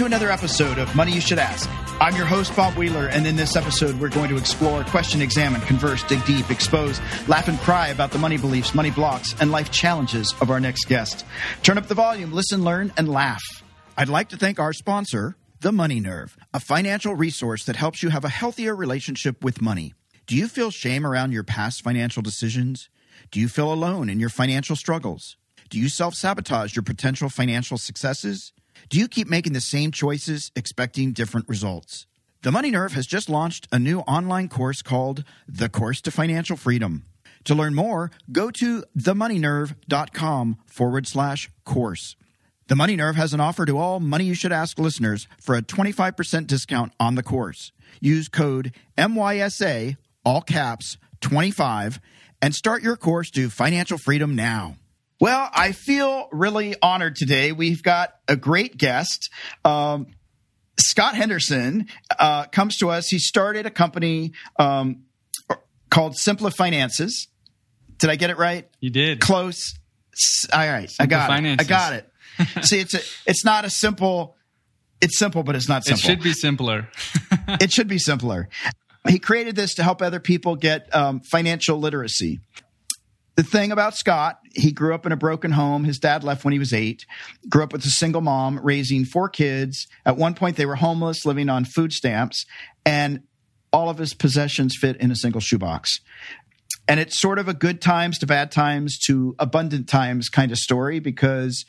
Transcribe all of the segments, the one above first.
to another episode of Money You Should Ask. I'm your host, Bob Wheeler, and in this episode, we're going to explore, question, examine, converse, dig deep, expose, laugh, and cry about the money beliefs, money blocks, and life challenges of our next guest. Turn up the volume, listen, learn, and laugh. I'd like to thank our sponsor, The Money Nerve, a financial resource that helps you have a healthier relationship with money. Do you feel shame around your past financial decisions? Do you feel alone in your financial struggles? Do you self sabotage your potential financial successes? Do you keep making the same choices, expecting different results? The Money Nerve has just launched a new online course called The Course to Financial Freedom. To learn more, go to themoneynerve.com forward slash course. The Money Nerve has an offer to all Money You Should Ask listeners for a 25% discount on the course. Use code MYSA, all caps, 25, and start your course to financial freedom now. Well, I feel really honored today. We've got a great guest. Um, Scott Henderson uh, comes to us. He started a company um, called Simpla Finances. Did I get it right? You did. Close. All right, Simple I got finances. it. I got it. See, it's a, it's not a simple. It's simple, but it's not simple. It should be simpler. it should be simpler. He created this to help other people get um, financial literacy the thing about Scott, he grew up in a broken home. His dad left when he was eight, grew up with a single mom, raising four kids. At one point, they were homeless, living on food stamps, and all of his possessions fit in a single shoebox. And it's sort of a good times to bad times to abundant times kind of story because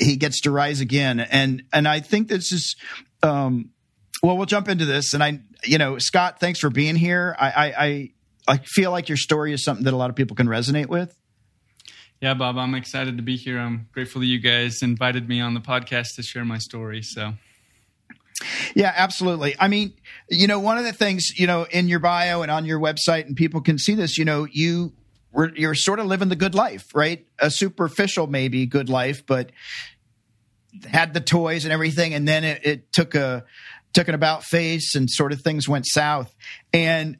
he gets to rise again. And and I think this is um, well, we'll jump into this. And I, you know, Scott, thanks for being here. I, I, I I feel like your story is something that a lot of people can resonate with. Yeah, Bob, I'm excited to be here. I'm grateful that you guys invited me on the podcast to share my story. So, yeah, absolutely. I mean, you know, one of the things, you know, in your bio and on your website, and people can see this, you know, you were, you're sort of living the good life, right? A superficial, maybe good life, but had the toys and everything. And then it, it took a, took an about face and sort of things went south. And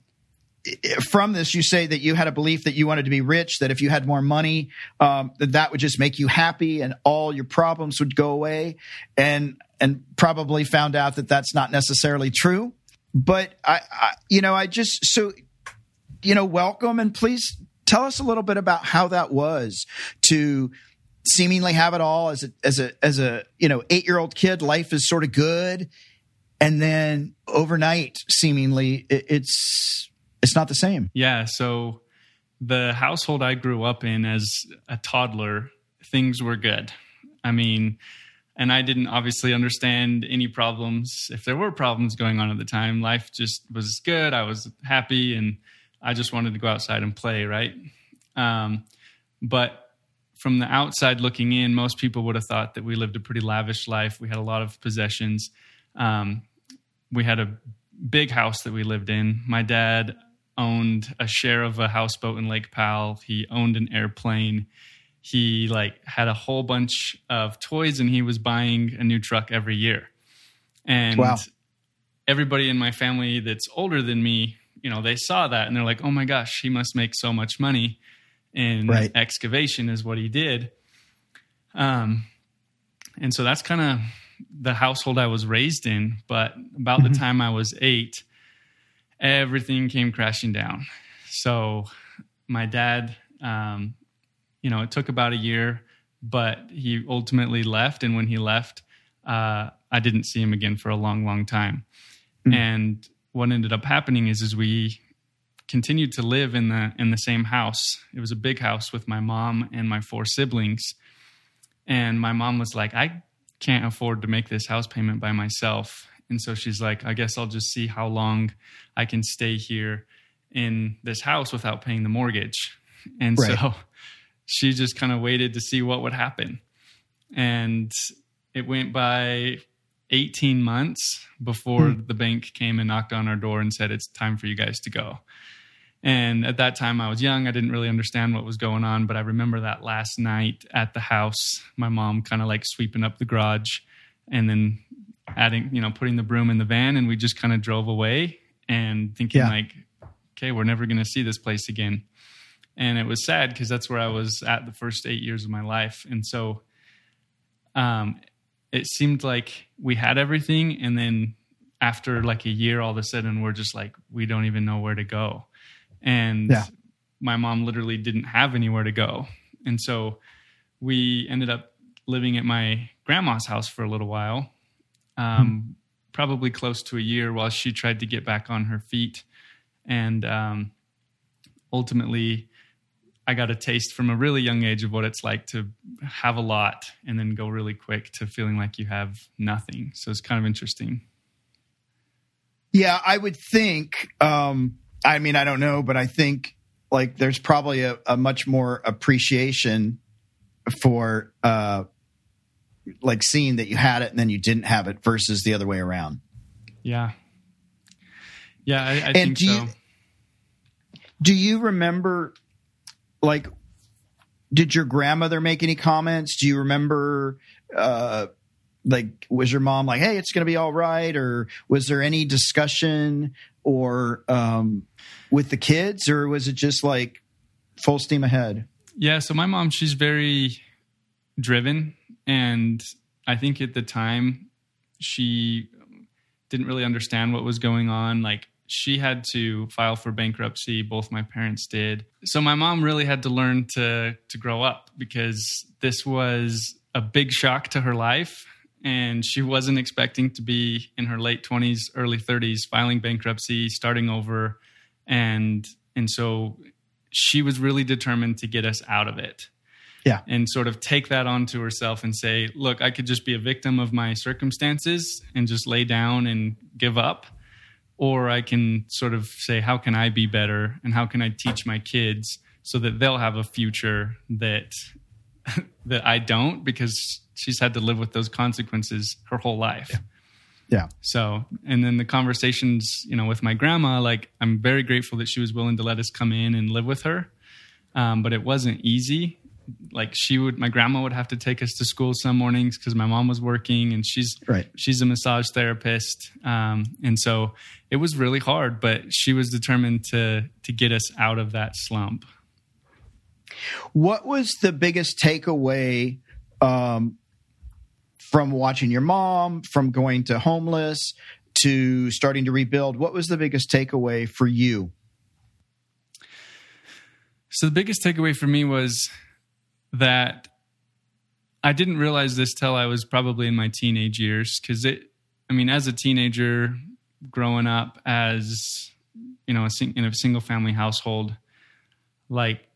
from this, you say that you had a belief that you wanted to be rich, that if you had more money, um, that that would just make you happy and all your problems would go away, and and probably found out that that's not necessarily true. But I, I you know, I just so, you know, welcome and please tell us a little bit about how that was to seemingly have it all as a as a as a you know eight year old kid. Life is sort of good, and then overnight, seemingly, it, it's it's not the same. Yeah. So the household I grew up in as a toddler, things were good. I mean, and I didn't obviously understand any problems. If there were problems going on at the time, life just was good. I was happy and I just wanted to go outside and play, right? Um, but from the outside looking in, most people would have thought that we lived a pretty lavish life. We had a lot of possessions. Um, we had a big house that we lived in. My dad owned a share of a houseboat in Lake Powell. He owned an airplane. He like had a whole bunch of toys and he was buying a new truck every year. And wow. everybody in my family that's older than me, you know, they saw that and they're like, "Oh my gosh, he must make so much money in right. excavation is what he did." Um and so that's kind of the household I was raised in, but about mm-hmm. the time I was 8, everything came crashing down. So my dad, um, you know, it took about a year, but he ultimately left. And when he left, uh, I didn't see him again for a long, long time. Mm-hmm. And what ended up happening is, is we continued to live in the in the same house. It was a big house with my mom and my four siblings. And my mom was like, I can't afford to make this house payment by myself. And so she's like, I guess I'll just see how long I can stay here in this house without paying the mortgage. And right. so she just kind of waited to see what would happen. And it went by 18 months before hmm. the bank came and knocked on our door and said, It's time for you guys to go. And at that time, I was young. I didn't really understand what was going on, but I remember that last night at the house, my mom kind of like sweeping up the garage and then adding, you know, putting the broom in the van, and we just kind of drove away and thinking yeah. like, okay, we're never going to see this place again. And it was sad because that's where I was at the first eight years of my life, and so, um, it seemed like we had everything and then after like a year all of a sudden we're just like we don't even know where to go and Yeah. my mom literally didn't have anywhere to go and so we ended up living at my grandma's house for a little while um, probably close to a year while she tried to get back on her feet. And um, ultimately i got a taste from a really young age of what it's like to have a lot and then go really quick to feeling like you have nothing. So it's kind of interesting. Yeah, I would think. Um, I mean, I don't know, but I think like there's probably a, a much more appreciation for uh, like seeing that you had it and then you didn't have it versus the other way around. yeah yeah i, I And think do so you- Do you remember, like, did your grandmother make any comments? Do you remember, uh, like, was your mom like, "Hey, it's going to be all right," or was there any discussion or um, with the kids, or was it just like full steam ahead? Yeah, so my mom, she's very driven. And I think at the time, she didn't really understand what was going on. Like, she had to file for bankruptcy. Both my parents did. So my mom really had to learn to, to grow up because this was a big shock to her life. And she wasn't expecting to be in her late 20s, early 30s, filing bankruptcy, starting over. And, and so she was really determined to get us out of it Yeah. and sort of take that onto herself and say, look, I could just be a victim of my circumstances and just lay down and give up. Or I can sort of say, how can I be better? And how can I teach my kids so that they'll have a future that that I don't because she's had to live with those consequences her whole life. Yeah. So, and then the conversations, you know, with my grandma, like I'm very grateful that she was willing to let us come in and live with her. Um, but it wasn't easy. Like she would, my grandma would have to take us to school some mornings because my mom was working and she's Right. she's a massage therapist, um, and so it was really hard. But she was determined to to get us out of that slump. What was the biggest takeaway um, from watching your mom, from going to homeless to starting to rebuild? What was the biggest takeaway for you? So the biggest takeaway for me was that I didn't realize this till I was probably in my teenage years because it. I mean, as a teenager, growing up as you know, a sing, in a single family household, like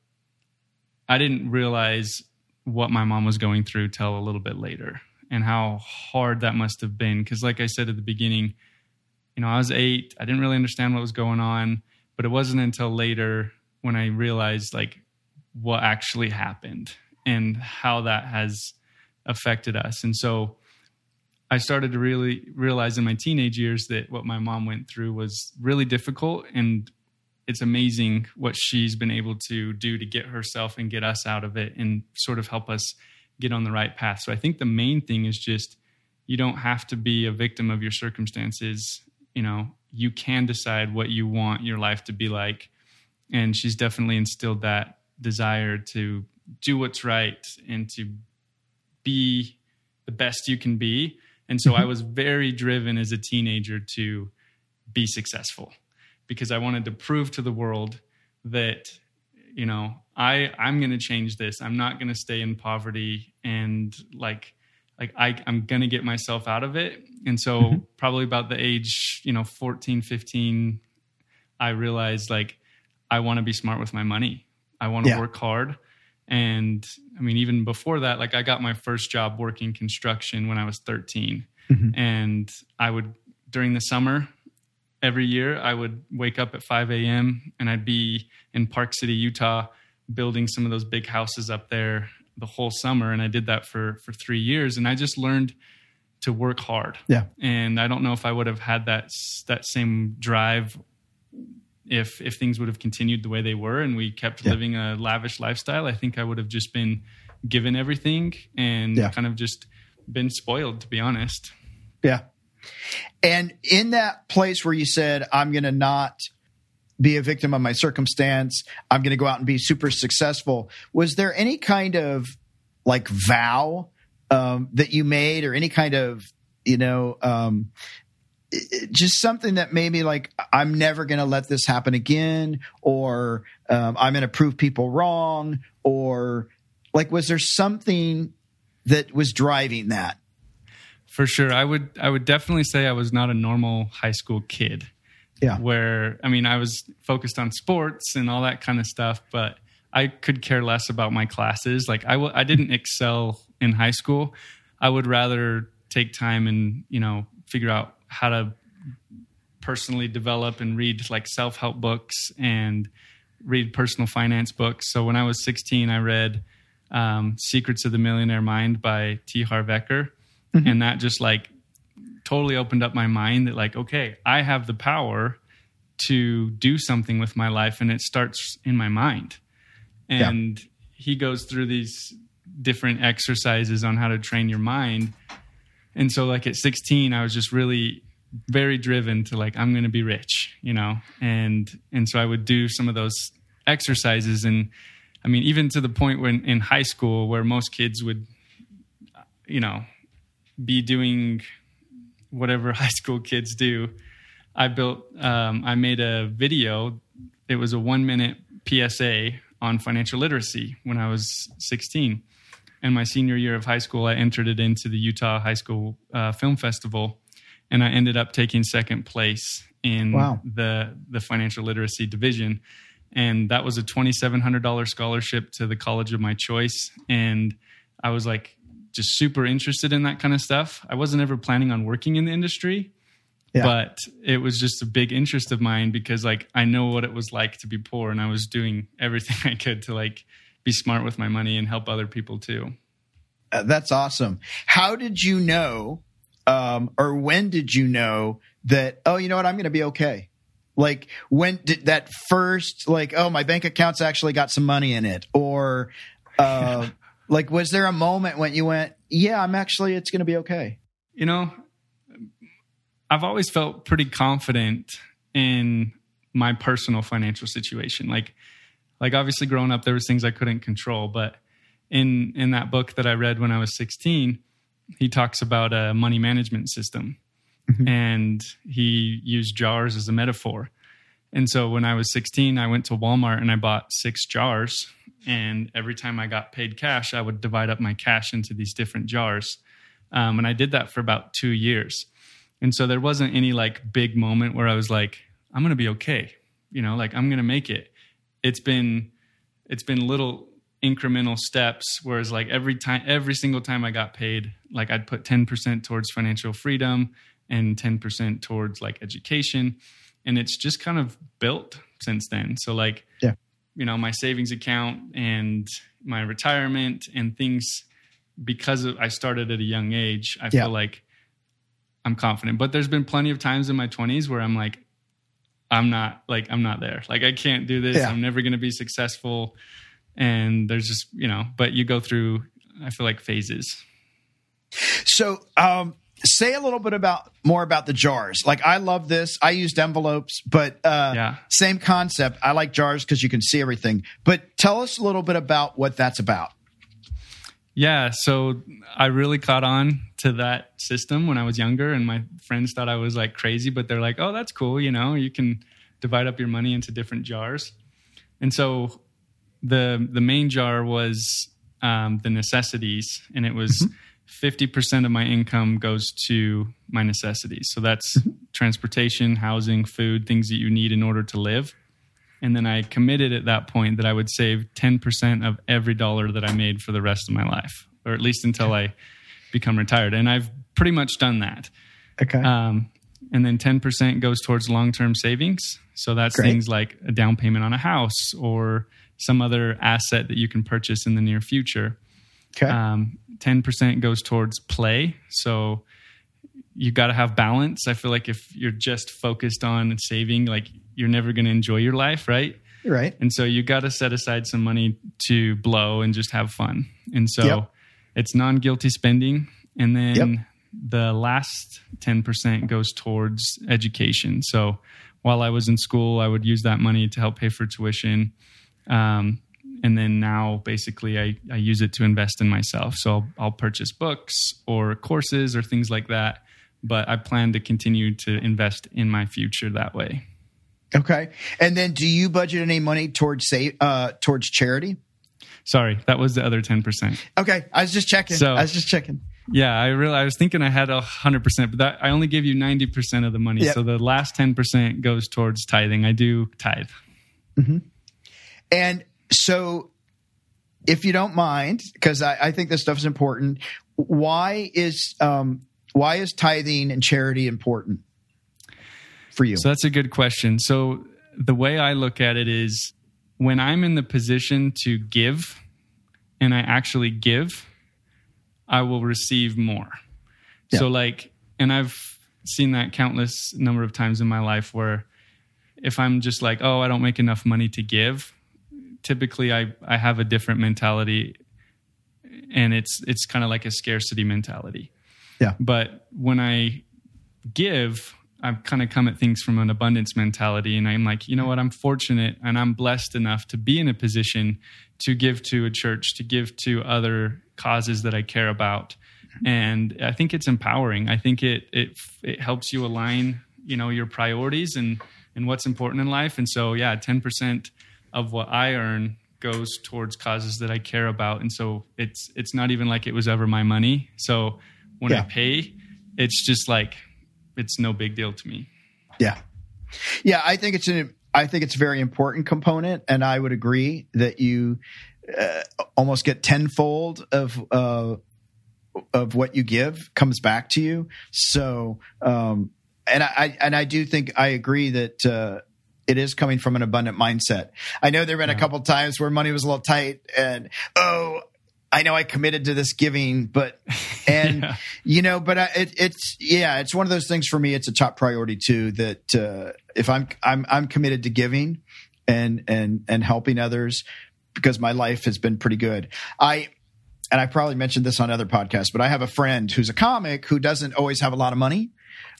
I didn't realize what my mom was going through till a little bit later, and how hard that must have been. Because, like I said at the beginning, you know, I was eight. I didn't really understand what was going on, but it wasn't until later when I realized like what actually happened and how that has affected us. And so I started to really realize in my teenage years that what my mom went through was really difficult and it's amazing what she's been able to do to get herself and get us out of it and sort of help us get on the right path. So I think the main thing is just you don't have to be a victim of your circumstances. You know, you can decide what you want your life to be like. And she's definitely instilled that desire to do what's right and to be the best you can be. And so I mm-hmm. was very driven as a teenager to be successful because I wanted to prove to the world that you know I I'm going to change this. I'm not going to stay in poverty and like like I I'm going to get myself out of it. And so mm-hmm. probably about the age, you know, 14, 15 I realized like I want to be smart with my money. I want to Yeah. work hard. And I mean, even before that, like I got my first job working construction when I was 13. Mhm. And I would, during the summer, every year, I would wake up at 5 a.m. and I'd be in Park City, Utah, building some of those big houses up there the whole summer. And I did that for, for three years. And I just learned to work hard. Yeah. And I don't know if I would have had that, that same drive if if things would have continued the way they were and we kept Yeah. living a lavish lifestyle, I think I would have just been given everything and Yeah. kind of just been spoiled, to be honest. Yeah. And in that place where you said, I'm going to not be a victim of my circumstance, I'm going to go out and be super successful, was there any kind of like vow um, that you made or any kind of, you know, um, just something that maybe like I'm never going to let this happen again, or um, I'm going to prove people wrong, or like was there something that was driving that? For sure, I would I would definitely say I was not a normal high school kid. Yeah, where I mean I was focused on sports and all that kind of stuff, but I could care less about my classes. Like I w- I didn't excel in high school. I would rather take time and you know figure out how to personally develop and read like self help books and read personal finance books. So when I was 16, I read um, Secrets of the Millionaire Mind by T. Harv Eker. Mm-hmm. And that just like totally opened up my mind that, like, okay, I have the power to do something with my life and it starts in my mind. And yeah. he goes through these different exercises on how to train your mind. And so, like, at 16, I was just really very driven to like i'm going to be rich you know? And and so i would do some of those exercises. And i mean even to the point when in high school where most kids would you know be doing whatever high school kids do i built um, i made a video. It was a one minute psa on financial literacy when i was 16 and my senior year of high school i entered it into the utah high school uh, film festival and I ended up taking second place in wow. the the financial literacy division. And that was a twenty seven hundred dollar scholarship to the college of my choice. And I was like just super interested in that kind of stuff. I wasn't ever planning on working in the industry, yeah. but it was just a big interest of mine because like I know what it was like to be poor, and I was doing everything I could to like be smart with my money and help other people too. Uh, that's awesome. How did you know um, or when did you know that oh you know what? I'm going to be okay? Like when did that first like oh my bank account's actually got some money in it? Or uh, like was there a moment when you went yeah i'm actually it's going to be okay? You know i've always felt pretty confident in my personal financial situation. Like like obviously growing up there was things i couldn't control but in in that book that i read when i was 16 he talks about a money management system mm-hmm. and he used jars as a metaphor. And so when I was 16, I went to Walmart and I bought six jars. And every time I got paid cash, I would divide up my cash into these different jars. Um, and I did that for about two years. And so there wasn't any like big moment where I was like, I'm going to be okay. You know, like I'm going to make it. It's been, it's been little incremental steps whereas like every time every single time i got paid like i'd put 10% towards financial freedom and 10% towards like education. And it's just kind of built since then. So like yeah. you know my savings account and my retirement and things because of, i started at a young age i yeah. feel like i'm confident. But there's been plenty of times in my 20s where i'm like i'm not like i'm not there. Like i can't do this. Yeah. i'm never going to be successful. And there's just you know but you go through i feel like phases. So um say a little bit about more about the jars. Like i love this. I used envelopes but uh yeah. same concept. I like jars because you can see everything. But tell us a little bit about what that's about yeah so i really caught on to that system when i was younger and my friends thought i was like crazy but they're like oh that's cool you know you can divide up your money into different jars and so the the main jar was um, the necessities, and it was mm-hmm. 50 mm-hmm. percent of my income goes to my necessities. So that's mm-hmm. transportation, housing, food, things that you need in order to live. And then I committed at that point that I would save 10% of every dollar that I made for the rest of my life, or at least until I become retired. And I've pretty much done that. Okay. Um, and then 10% goes towards long term savings. So that's Great. things like a down payment on a house or some other asset that you can purchase in the near future. Okay. Um, 10% goes towards play. So you got to have balance. I feel like if you're just focused on saving, like you're never going to enjoy your life, right? Right. And so you got to set aside some money to blow and just have fun. And so yep. it's non guilty spending. And then yep. the last 10% goes towards education. So while I was in school, I would use that money to help pay for tuition um, and then now basically I, I use it to invest in myself. So I'll, I'll purchase books or courses or things like that. But I plan to continue to invest in my future that way. Okay. And then do you budget any money towards say uh towards charity? Sorry, that was the other 10%. Okay. I was just checking. So- I was just checking. Yeah, I really I was thinking I had a hundred percent, but that I only give you ninety percent of the money. Yep. So the last ten percent goes towards tithing. I do tithe. And so if you don't mind, because I, I think this stuff is important, why is um why is tithing and charity important for you? So that's a good question. So the way I look at it is when I'm in the position to give and I actually give, I will receive more. So like and I've seen that countless number of times in my life where if I'm just like, oh, I don't make enough money to give, typically I, I have a different mentality and it's it's kind of like a scarcity mentality. Yeah. But when I give, I've kind of come at things from an abundance mentality. And I'm like, you know what? I'm fortunate and I'm blessed enough to be in a position to give to a church, to give to other causes that I care about. And I think it's empowering. I think it it it helps you align, you know, your priorities and and what's important in life. And so, yeah, ten percent of what I earn goes towards causes that I care about. And so it's it's not even like it was ever my money. So when I pay, it's just like it's no big deal to me. Yeah. Yeah, I think it's an I think it's a very important component and I would agree that you uh, almost get tenfold of uh of what you give comes back to you. So um and I and I do think I agree that uh it is coming from an abundant mindset. I know there've been a couple times where money was a little tight and oh I know I committed to this giving, but and Yeah. you know, but I, it, it's yeah, it's one of those things for me. It's a top priority too. That uh, if I'm I'm I'm committed to giving and and and helping others because my life has been pretty good. I and I probably mentioned this on other podcasts, but I have a friend who's a comic who doesn't always have a lot of money.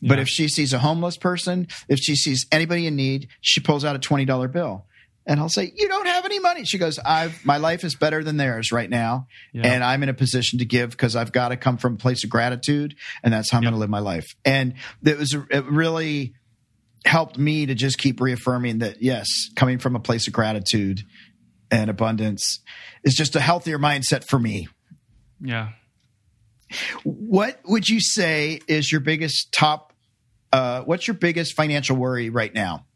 But Yeah. if she sees a homeless person, if she sees anybody in need, she pulls out a twenty dollar bill. And I'll say, "You don't have any money." She goes, "I've my life is better than theirs right now, Yeah. and I'm in a position to give because I've got to come from a place of gratitude, and that's how I'm Yep. going to live my life." And it was it really helped me to just keep reaffirming that yes, coming from a place of gratitude and abundance is just a healthier mindset for me. Yeah. What would you say is your biggest top? Uh, what's your biggest financial worry right now?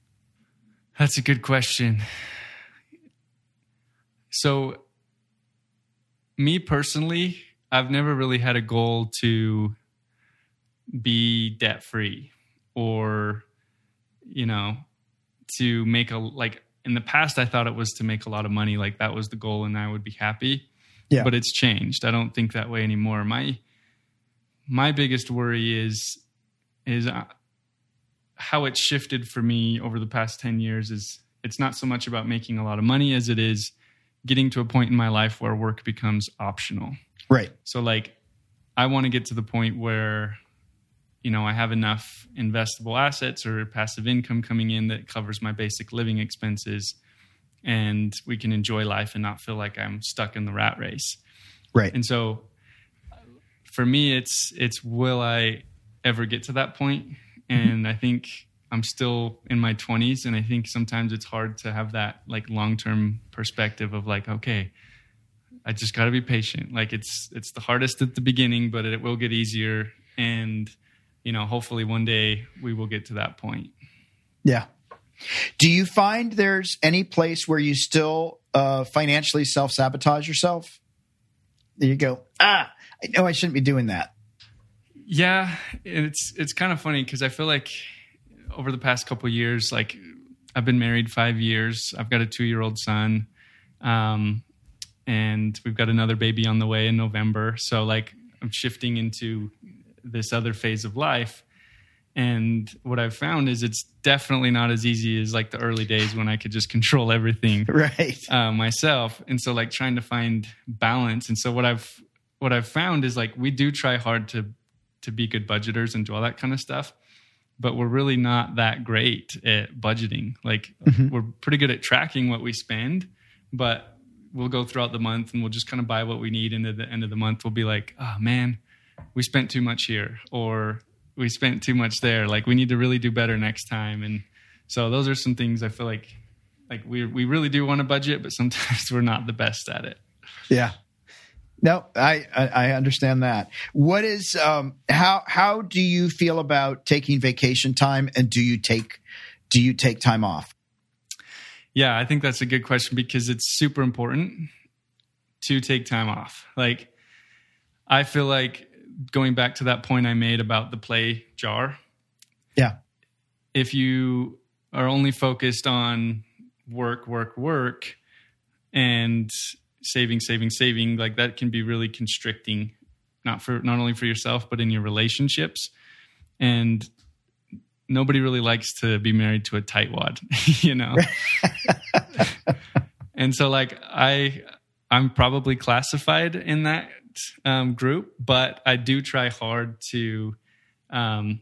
That's a good question. So, me personally, I've never really had a goal to be debt free or, you know, to make a, like, in the past, I thought it was to make a lot of money. Like, that was the goal and I would be happy. Yeah. But it's changed. I don't think that way anymore. My, my biggest worry is, is, uh, how it's shifted for me over the past 10 years is it's not so much about making a lot of money as it is getting to a point in my life where work becomes optional. Right. So like I want to get to the point where you know I have enough investable assets or passive income coming in that covers my basic living expenses and we can enjoy life and not feel like I'm stuck in the rat race. Right. And so for me it's it's will I ever get to that point? And I think I'm still in my 20s and I think sometimes it's hard to have that like long-term perspective of like okay, I just got to be patient. Like it's it's the hardest at the beginning, but it will get easier and you know, hopefully one day we will get to that point. Yeah. Do you find there's any place where you still uh, financially self sabotage yourself? There you go. Ah, I know I shouldn't be doing that. Yeah, and it's it's kind of funny because I feel like over the past couple years, like I've been married five years. I've got a two year old son, um, and we've got another baby on the way in November. So like I'm shifting into this other phase of life. And what I've found is it's definitely not as easy as like the early days when I could just control everything Right. uh, myself and so like trying to find balance and so what i've what i've found is like we do try hard to to be good budgeters and do all that kind of stuff but we're really not that great at budgeting like mm-hmm. we're pretty good at tracking what we spend but we'll go throughout the month and we'll just kind of buy what we need. And at the end of the month, we'll be like, oh man, we spent too much here or we spent too much there. Like we need to really do better next time. And so those are some things I feel like like we we really do want to budget, but sometimes we're not the best at it. Yeah. No, I, I understand that. What is um how how do you feel about taking vacation time and do you take do you take time off? Yeah, I think that's a good question because it's super important to take time off. Like I feel like going back to that point I made about the play jar. Yeah. If you are only focused on work, work, work, and saving, saving, saving, like that can be really constricting, not for not only for yourself but in your relationships. And nobody really likes to be married to a tightwad, you know. and so, like I, I'm probably classified in that um, group, but I do try hard to um,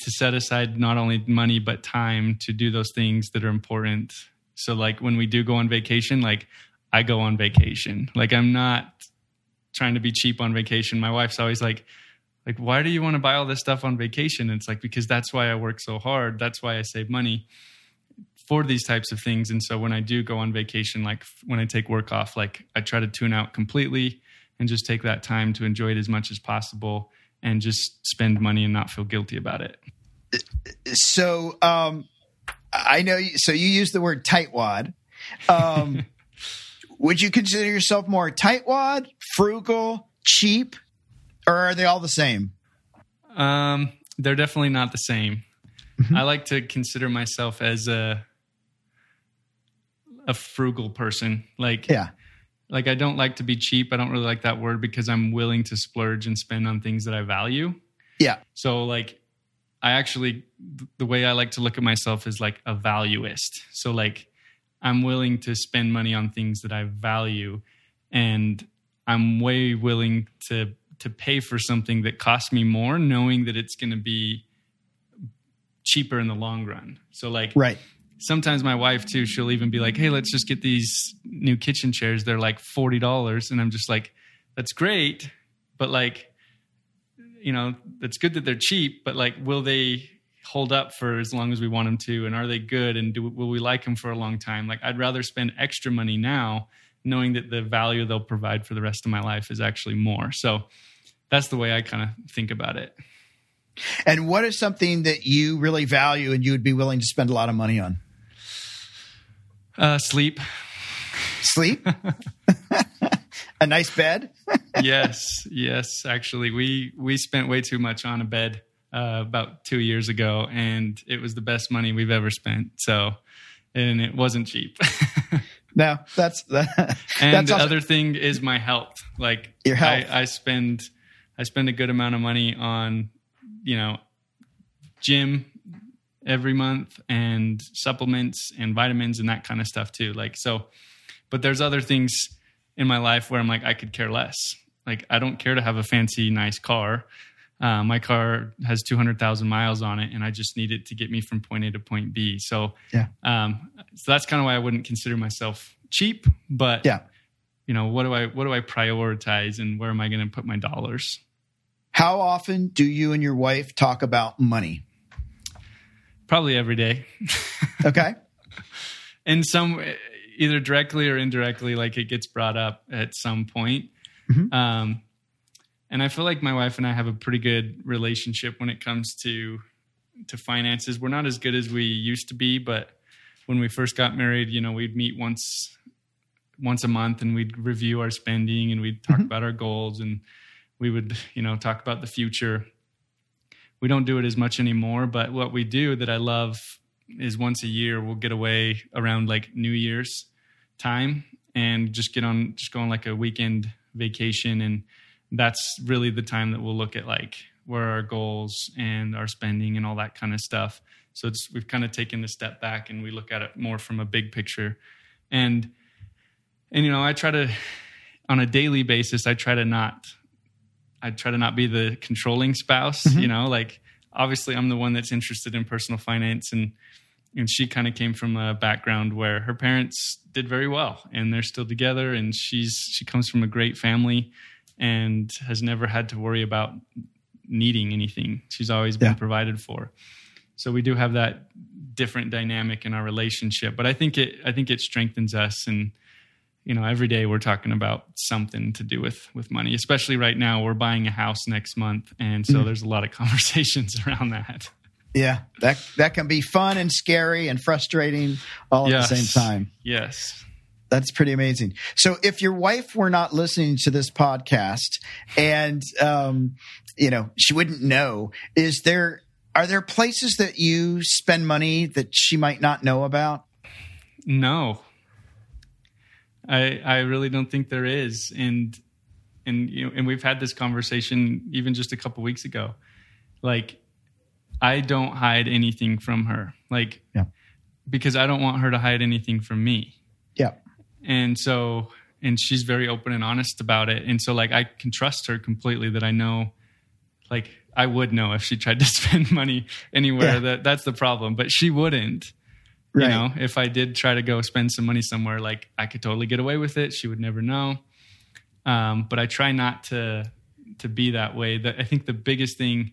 to set aside not only money but time to do those things that are important. So, like when we do go on vacation, like I go on vacation. Like I'm not trying to be cheap on vacation. My wife's always like, like why do you want to buy all this stuff on vacation? And it's like because that's why I work so hard. That's why I save money for these types of things. And so when I do go on vacation, like when I take work off, like I try to tune out completely and just take that time to enjoy it as much as possible and just spend money and not feel guilty about it. So, um, I know. You, so you use the word tightwad. Um, would you consider yourself more tightwad, frugal, cheap, or are they all the same? Um, they're definitely not the same. Mm-hmm. I like to consider myself as a a frugal person. Like, yeah, like I don't like to be cheap. I don't really like that word because I'm willing to splurge and spend on things that I value. Yeah. So like I actually the way I like to look at myself is like a valuist. So like I'm willing to spend money on things that I value and I'm way willing to to pay for something that costs me more knowing that it's going to be cheaper in the long run. So like Right. Sometimes my wife too, she'll even be like, "Hey, let's just get these new kitchen chairs. They're like $40." And I'm just like, "That's great, but like you know, it's good that they're cheap, but like, will they hold up for as long as we want them to? And are they good? And do, will we like them for a long time? Like, I'd rather spend extra money now, knowing that the value they'll provide for the rest of my life is actually more. So that's the way I kind of think about it. And what is something that you really value and you would be willing to spend a lot of money on? Uh, sleep. Sleep? a nice bed? yes, yes. Actually, we we spent way too much on a bed uh, about two years ago, and it was the best money we've ever spent. So, and it wasn't cheap. no, that's that. And that's the other thing is my health. Like your health. I, I spend I spend a good amount of money on you know gym every month and supplements and vitamins and that kind of stuff too. Like so, but there's other things in my life where I'm like, I could care less. Like, I don't care to have a fancy, nice car. Uh, my car has 200,000 miles on it, and I just need it to get me from point A to point B. So, yeah. Um, so that's kind of why I wouldn't consider myself cheap. But yeah, you know, what do I what do I prioritize, and where am I going to put my dollars? How often do you and your wife talk about money? Probably every day. okay. In some either directly or indirectly, like it gets brought up at some point. Mm-hmm. Um, and I feel like my wife and I have a pretty good relationship when it comes to to finances. We're not as good as we used to be, but when we first got married, you know, we'd meet once once a month and we'd review our spending and we'd talk mm-hmm. about our goals and we would, you know, talk about the future. We don't do it as much anymore, but what we do that I love is once a year we'll get away around like New Year's time and just get on just go on like a weekend vacation and that's really the time that we'll look at like where our goals and our spending and all that kind of stuff. So it's we've kind of taken a step back and we look at it more from a big picture. And and you know i try to on a daily basis i try to not i try to not be the controlling spouse mm-hmm. you know? Like obviously i'm the one that's interested in personal finance and and she kind of came from a background where her parents did very well and they're still together and she's she comes from a great family and has never had to worry about needing anything she's always been yeah. provided for so we do have that different dynamic in our relationship but i think it i think it strengthens us and you know every day we're talking about something to do with with money especially right now we're buying a house next month and so mm. there's a lot of conversations around that yeah, that that can be fun and scary and frustrating all yes. at the same time. Yes. That's pretty amazing. So, if your wife were not listening to this podcast, and um, you know she wouldn't know, is there are there places that you spend money that she might not know about? No, I I really don't think there is, and and you know, and we've had this conversation even just a couple weeks ago. Like I don't hide anything from her. Like, yeah. because I don't want her to hide anything from me. And so, and she's very open and honest about it. And so, like, I can trust her completely that I know, like, I would know if she tried to spend money anywhere. Yeah. That that's the problem. But she wouldn't. Right. You know, if I did try to go spend some money somewhere, like I could totally get away with it. She would never know. Um, but I try not to to be that way. That I think the biggest thing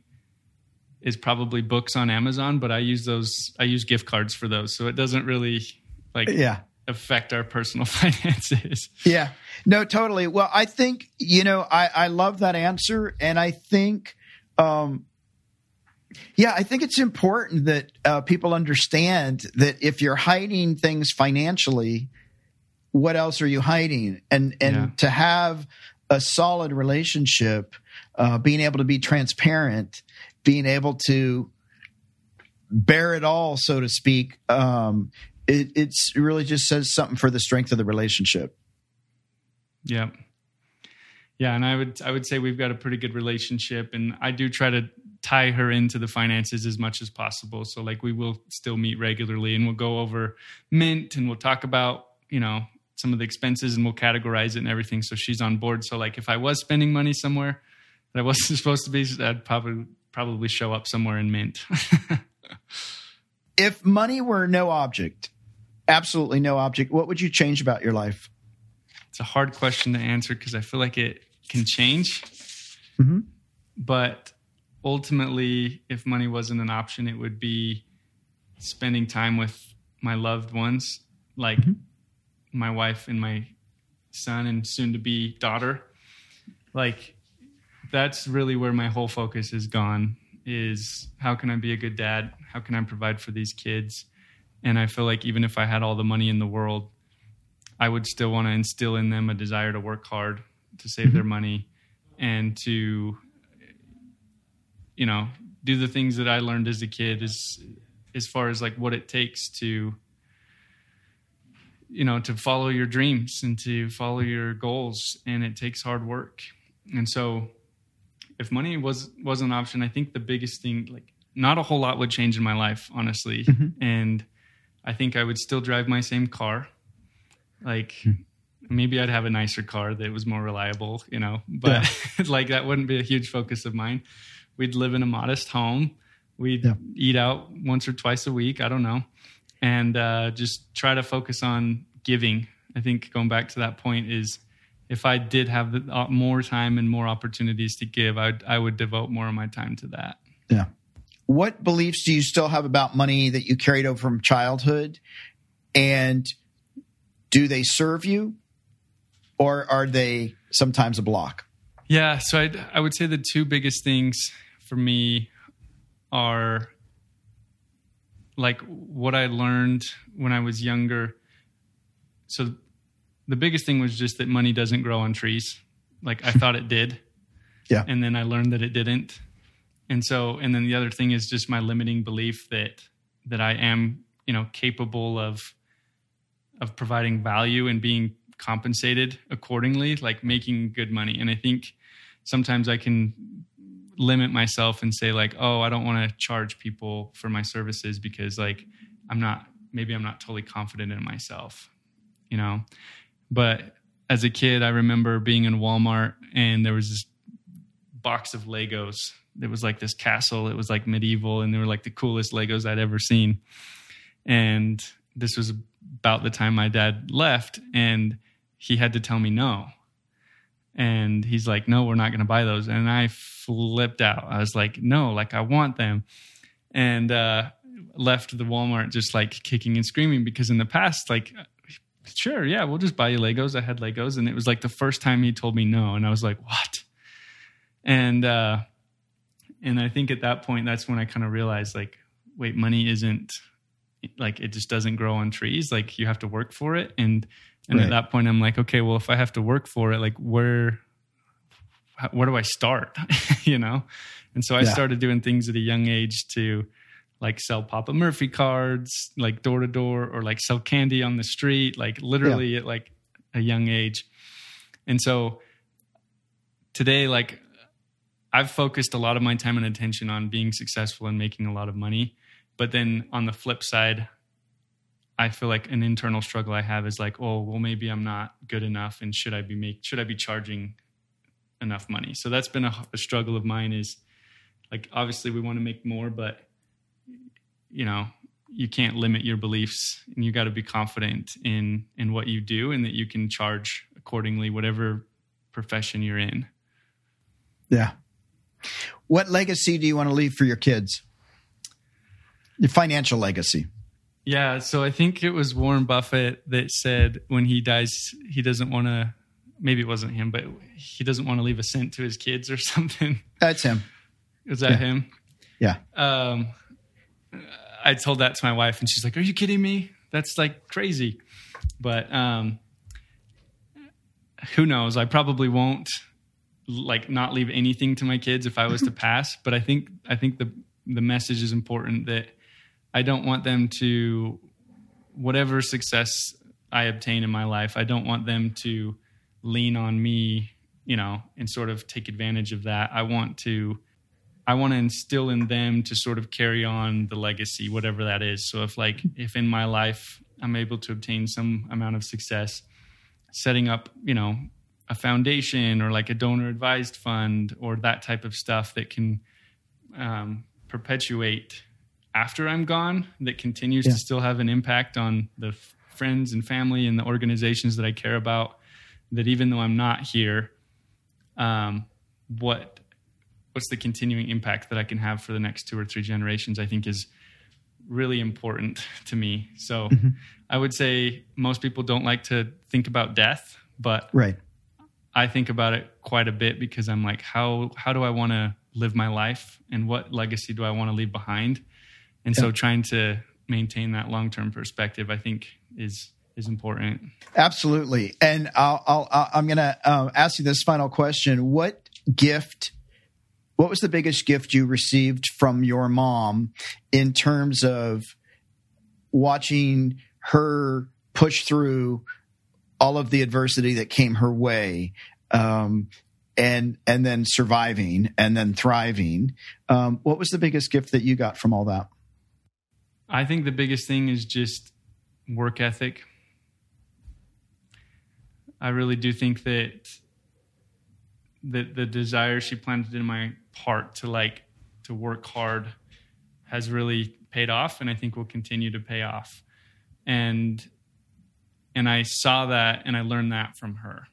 is probably books on Amazon, but I use those. I use gift cards for those, so it doesn't really like yeah affect our personal finances. Yeah, no, totally. Well, I think you know I I love that answer, and I think. um yeah, I think it's important that uh, people understand that if you're hiding things financially, what else are you hiding? And and yeah. to have a solid relationship, uh, being able to be transparent being able to bear it all, so to speak, um, it it's really just says something for the strength of the relationship. Yeah. Yeah, and I would I would say we've got a pretty good relationship and I do try to tie her into the finances as much as possible. So like we will still meet regularly and we'll go over mint and we'll talk about, you know, some of the expenses and we'll categorize it and everything so she's on board. So like if I was spending money somewhere that I wasn't supposed to be, I'd probably probably show up somewhere in Mint. if money were no object, absolutely no object, what would you change about your life? It's a hard question to answer because I feel like it can change. Mm-hmm. But ultimately, if money wasn't an option, it would be spending time with my loved ones, like mm-hmm. my wife and my son and soon to be daughter. Like that's really where my whole focus has gone is how can I be a good dad? How can I provide for these kids? And I feel like even if I had all the money in the world, I would still want to instill in them a desire to work hard, to save their mm-hmm. money, and to, you know, do the things that I learned as a kid as as far as like what it takes to you know to follow your dreams and to follow your goals and it takes hard work and so if money was was an option, I think the biggest thing, like, not a whole lot would change in my life, honestly. Mm-hmm. And I think I would still drive my same car. Like, mm-hmm. maybe I'd have a nicer car that was more reliable, you know. But yeah. like, that wouldn't be a huge focus of mine. We'd live in a modest home. We'd yeah. eat out once or twice a week. I don't know, and uh, just try to focus on giving. I think going back to that point is if I did have the, uh, more time and more opportunities to give, I I would devote more of my time to that. Yeah. What beliefs do you still have about money that you carried over from childhood, and do they serve you, or are they sometimes a block? Yeah, so i I would say the two biggest things for me are like what I learned when I was younger. So the biggest thing was just that money doesn't grow on trees. Like I thought it did. Yeah. And then I learned that it didn't. And so, and then the other thing is just my limiting belief that, that I am, you know, capable of, of providing value and being compensated accordingly, like making good money. And I think sometimes I can limit myself and say like, oh, I don't want to charge people for my services because like I'm not, maybe I'm not totally confident in myself, you know? But as a kid, I remember being in Walmart and there was this box of Legos. It was like this castle. It was like medieval, and they were like the coolest Legos I'd ever seen. And this was about the time my dad left, and he had to tell me no. And he's like, No, we're not going to buy those. And I flipped out. I was like, No, like I want them. And uh, left the Walmart just like kicking and screaming because in the past, like, sure, yeah, we'll just buy you Legos. I had Legos. And it was like the first time he told me no. And I was like, What? And, uh, and I think at that point, that's when I kind of realized, like, wait, money isn't like it just doesn't grow on trees. Like you have to work for it. And and right. at that point, I'm like, okay, well, if I have to work for it, like where where do I start? you know? And so I yeah. started doing things at a young age to like sell Papa Murphy cards, like door to door, or like sell candy on the street, like literally yeah. at like a young age. And so today, like I've focused a lot of my time and attention on being successful and making a lot of money. But then on the flip side, I feel like an internal struggle I have is like, oh, well, maybe I'm not good enough, and should I be make should I be charging enough money? So that's been a, a struggle of mine. Is like obviously we want to make more, but you know you can't limit your beliefs, and you got to be confident in in what you do, and that you can charge accordingly, whatever profession you're in. Yeah, what legacy do you want to leave for your kids? Your financial legacy. Yeah, so I think it was Warren Buffett that said when he dies, he doesn't want to. Maybe it wasn't him, but he doesn't want to leave a cent to his kids or something. That's him. Is that yeah. him? Yeah. Um, I told that to my wife, and she's like, "Are you kidding me? That's like crazy." But um, who knows? I probably won't like not leave anything to my kids if I was to mm-hmm. pass. But I think I think the the message is important that I don't want them to whatever success I obtain in my life. I don't want them to lean on me, you know, and sort of take advantage of that. I want to I want to instill in them to sort of carry on the legacy, whatever that is. So if like mm-hmm. if in my life I'm able to obtain some amount of success, setting up, you know, a foundation or like a donor advised fund or that type of stuff that can um, perpetuate after I'm gone that continues yeah. to still have an impact on the f- friends and family and the organizations that I care about. That even though I'm not here, um, what what's the continuing impact that I can have for the next two or three generations? I think is really important to me. So mm-hmm. I would say most people don't like to think about death, but right. I think about it quite a bit because I'm like, how how do I want to live my life, and what legacy do I want to leave behind? And yeah. so, trying to maintain that long term perspective, I think, is is important. Absolutely. And I'll, I'll I'm going to uh, ask you this final question: What gift? What was the biggest gift you received from your mom in terms of watching her push through all of the adversity that came her way um, and and then surviving and then thriving. Um, what was the biggest gift that you got from all that? I think the biggest thing is just work ethic. I really do think that that the desire she planted in my heart to like to work hard has really paid off and i think will continue to pay off. And and I saw that and I learned that from her.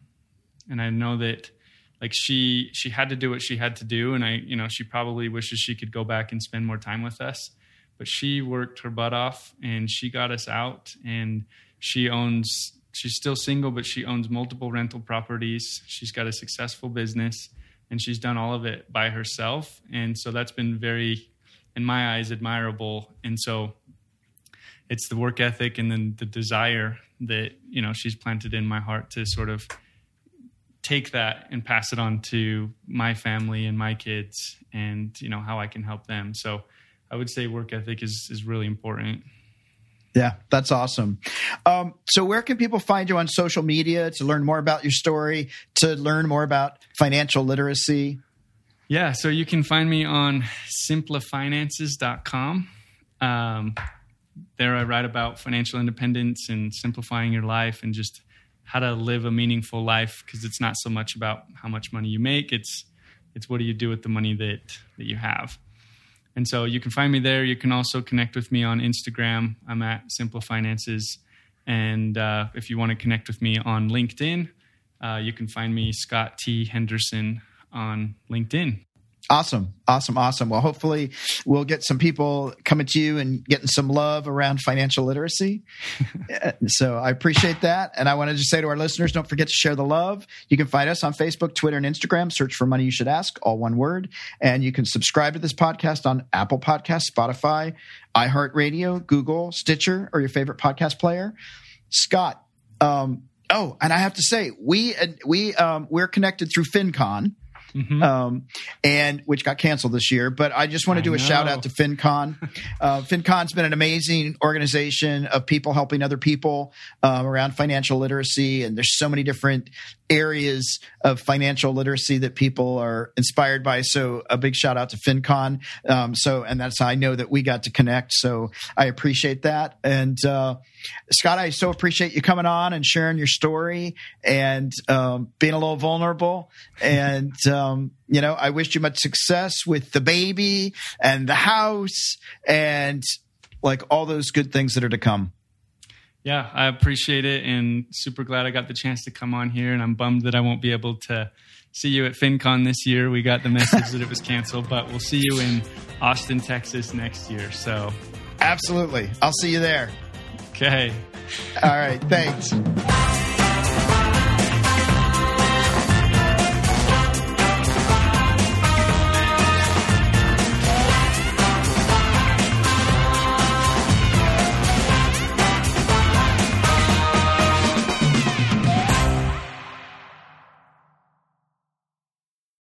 And I know that like she she had to do what she had to do and I you know she probably wishes she could go back and spend more time with us. But she worked her butt off and she got us out and she owns she's still single but she owns multiple rental properties. She's got a successful business and she's done all of it by herself and so that's been very in my eyes admirable and so it's the work ethic and then the desire that you know she's planted in my heart to sort of take that and pass it on to my family and my kids and you know how I can help them. So I would say work ethic is is really important. Yeah, that's awesome. Um, so, where can people find you on social media to learn more about your story, to learn more about financial literacy? Yeah, so you can find me on simplifinances.com. Um, there I write about financial independence and simplifying your life and just how to live a meaningful life because it's not so much about how much money you make it's it's what do you do with the money that that you have And so you can find me there. You can also connect with me on Instagram. I'm at Simple Finances. And uh, if you want to connect with me on LinkedIn, uh, you can find me Scott T. Henderson on LinkedIn. Awesome. Awesome. Awesome. Well, hopefully we'll get some people coming to you and getting some love around financial literacy. so I appreciate that. And I want to just say to our listeners, don't forget to share the love. You can find us on Facebook, Twitter, and Instagram. Search for Money You Should Ask, all one word. And you can subscribe to this podcast on Apple Podcasts, Spotify, iHeartRadio, Google, Stitcher, or your favorite podcast player. Scott, um, oh, and I have to say, we, we, um, we're connected through FinCon mm-hmm. um, and which got canceled this year. But I just want to do a shout out to FinCon. uh, FinCon's been an amazing organization of people helping other people um, around financial literacy, and there's so many different areas of financial literacy that people are inspired by. So a big shout out to FinCon. Um, so, and that's how I know that we got to connect. So I appreciate that. And, uh, Scott, I so appreciate you coming on and sharing your story and, um, being a little vulnerable. And, um, you know, I wish you much success with the baby and the house and like all those good things that are to come. Yeah, I appreciate it and super glad I got the chance to come on here. And I'm bummed that I won't be able to see you at FinCon this year. We got the message that it was canceled, but we'll see you in Austin, Texas next year. So, absolutely. I'll see you there. Okay. All right. Thanks.